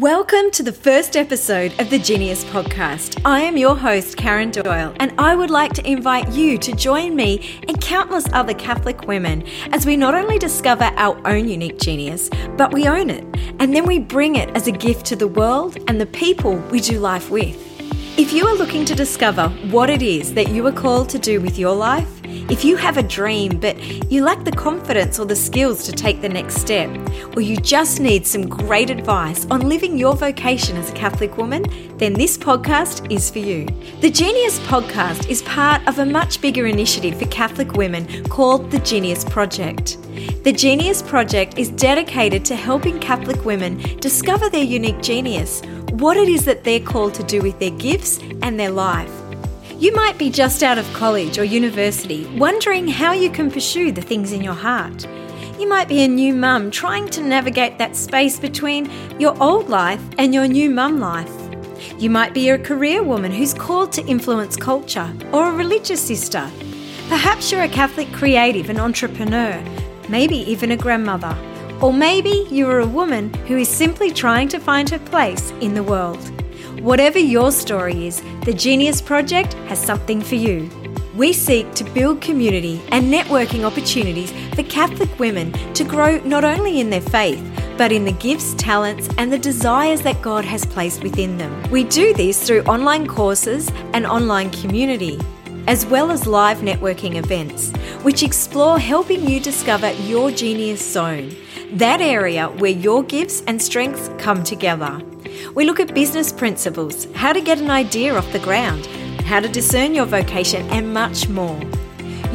Welcome to the first episode of the Genius Podcast. I am your host, Karen Doyle, and I would like to invite you to join me and countless other Catholic women as we not only discover our own unique genius, but we own it, and then we bring it as a gift to the world and the people we do life with. If you are looking to discover what it is that you are called to do with your life, if you have a dream but you lack the confidence or the skills to take the next step, or you just need some great advice on living your vocation as a Catholic woman, then this podcast is for you. The Genius Podcast is part of a much bigger initiative for Catholic women called the Genius Project. The Genius Project is dedicated to helping Catholic women discover their unique genius, what it is that they're called to do with their gifts and their life. You might be just out of college or university, wondering how you can pursue the things in your heart. You might be a new mum trying to navigate that space between your old life and your new mum life. You might be a career woman who's called to influence culture, or a religious sister. Perhaps you're a Catholic creative and entrepreneur, maybe even a grandmother. Or maybe you are a woman who is simply trying to find her place in the world. Whatever your story is, the Genius Project has something for you. We seek to build community and networking opportunities for Catholic women to grow not only in their faith, but in the gifts, talents, and the desires that God has placed within them. We do this through online courses and online community, as well as live networking events, which explore helping you discover your genius zone, that area where your gifts and strengths come together. We look at business principles, how to get an idea off the ground, how to discern your vocation, and much more.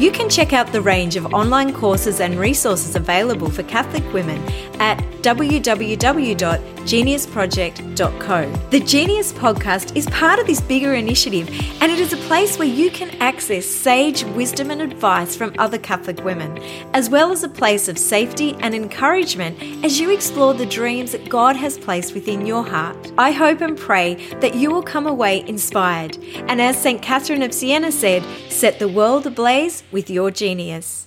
You can check out the range of online courses and resources available for Catholic women at www.geniusproject.co. The Genius podcast is part of this bigger initiative, and it is a place where you can access sage wisdom and advice from other Catholic women, as well as a place of safety and encouragement as you explore the dreams that God has placed within your heart. I hope and pray that you will come away inspired, and as St. Catherine of Siena said, set the world ablaze with your genius.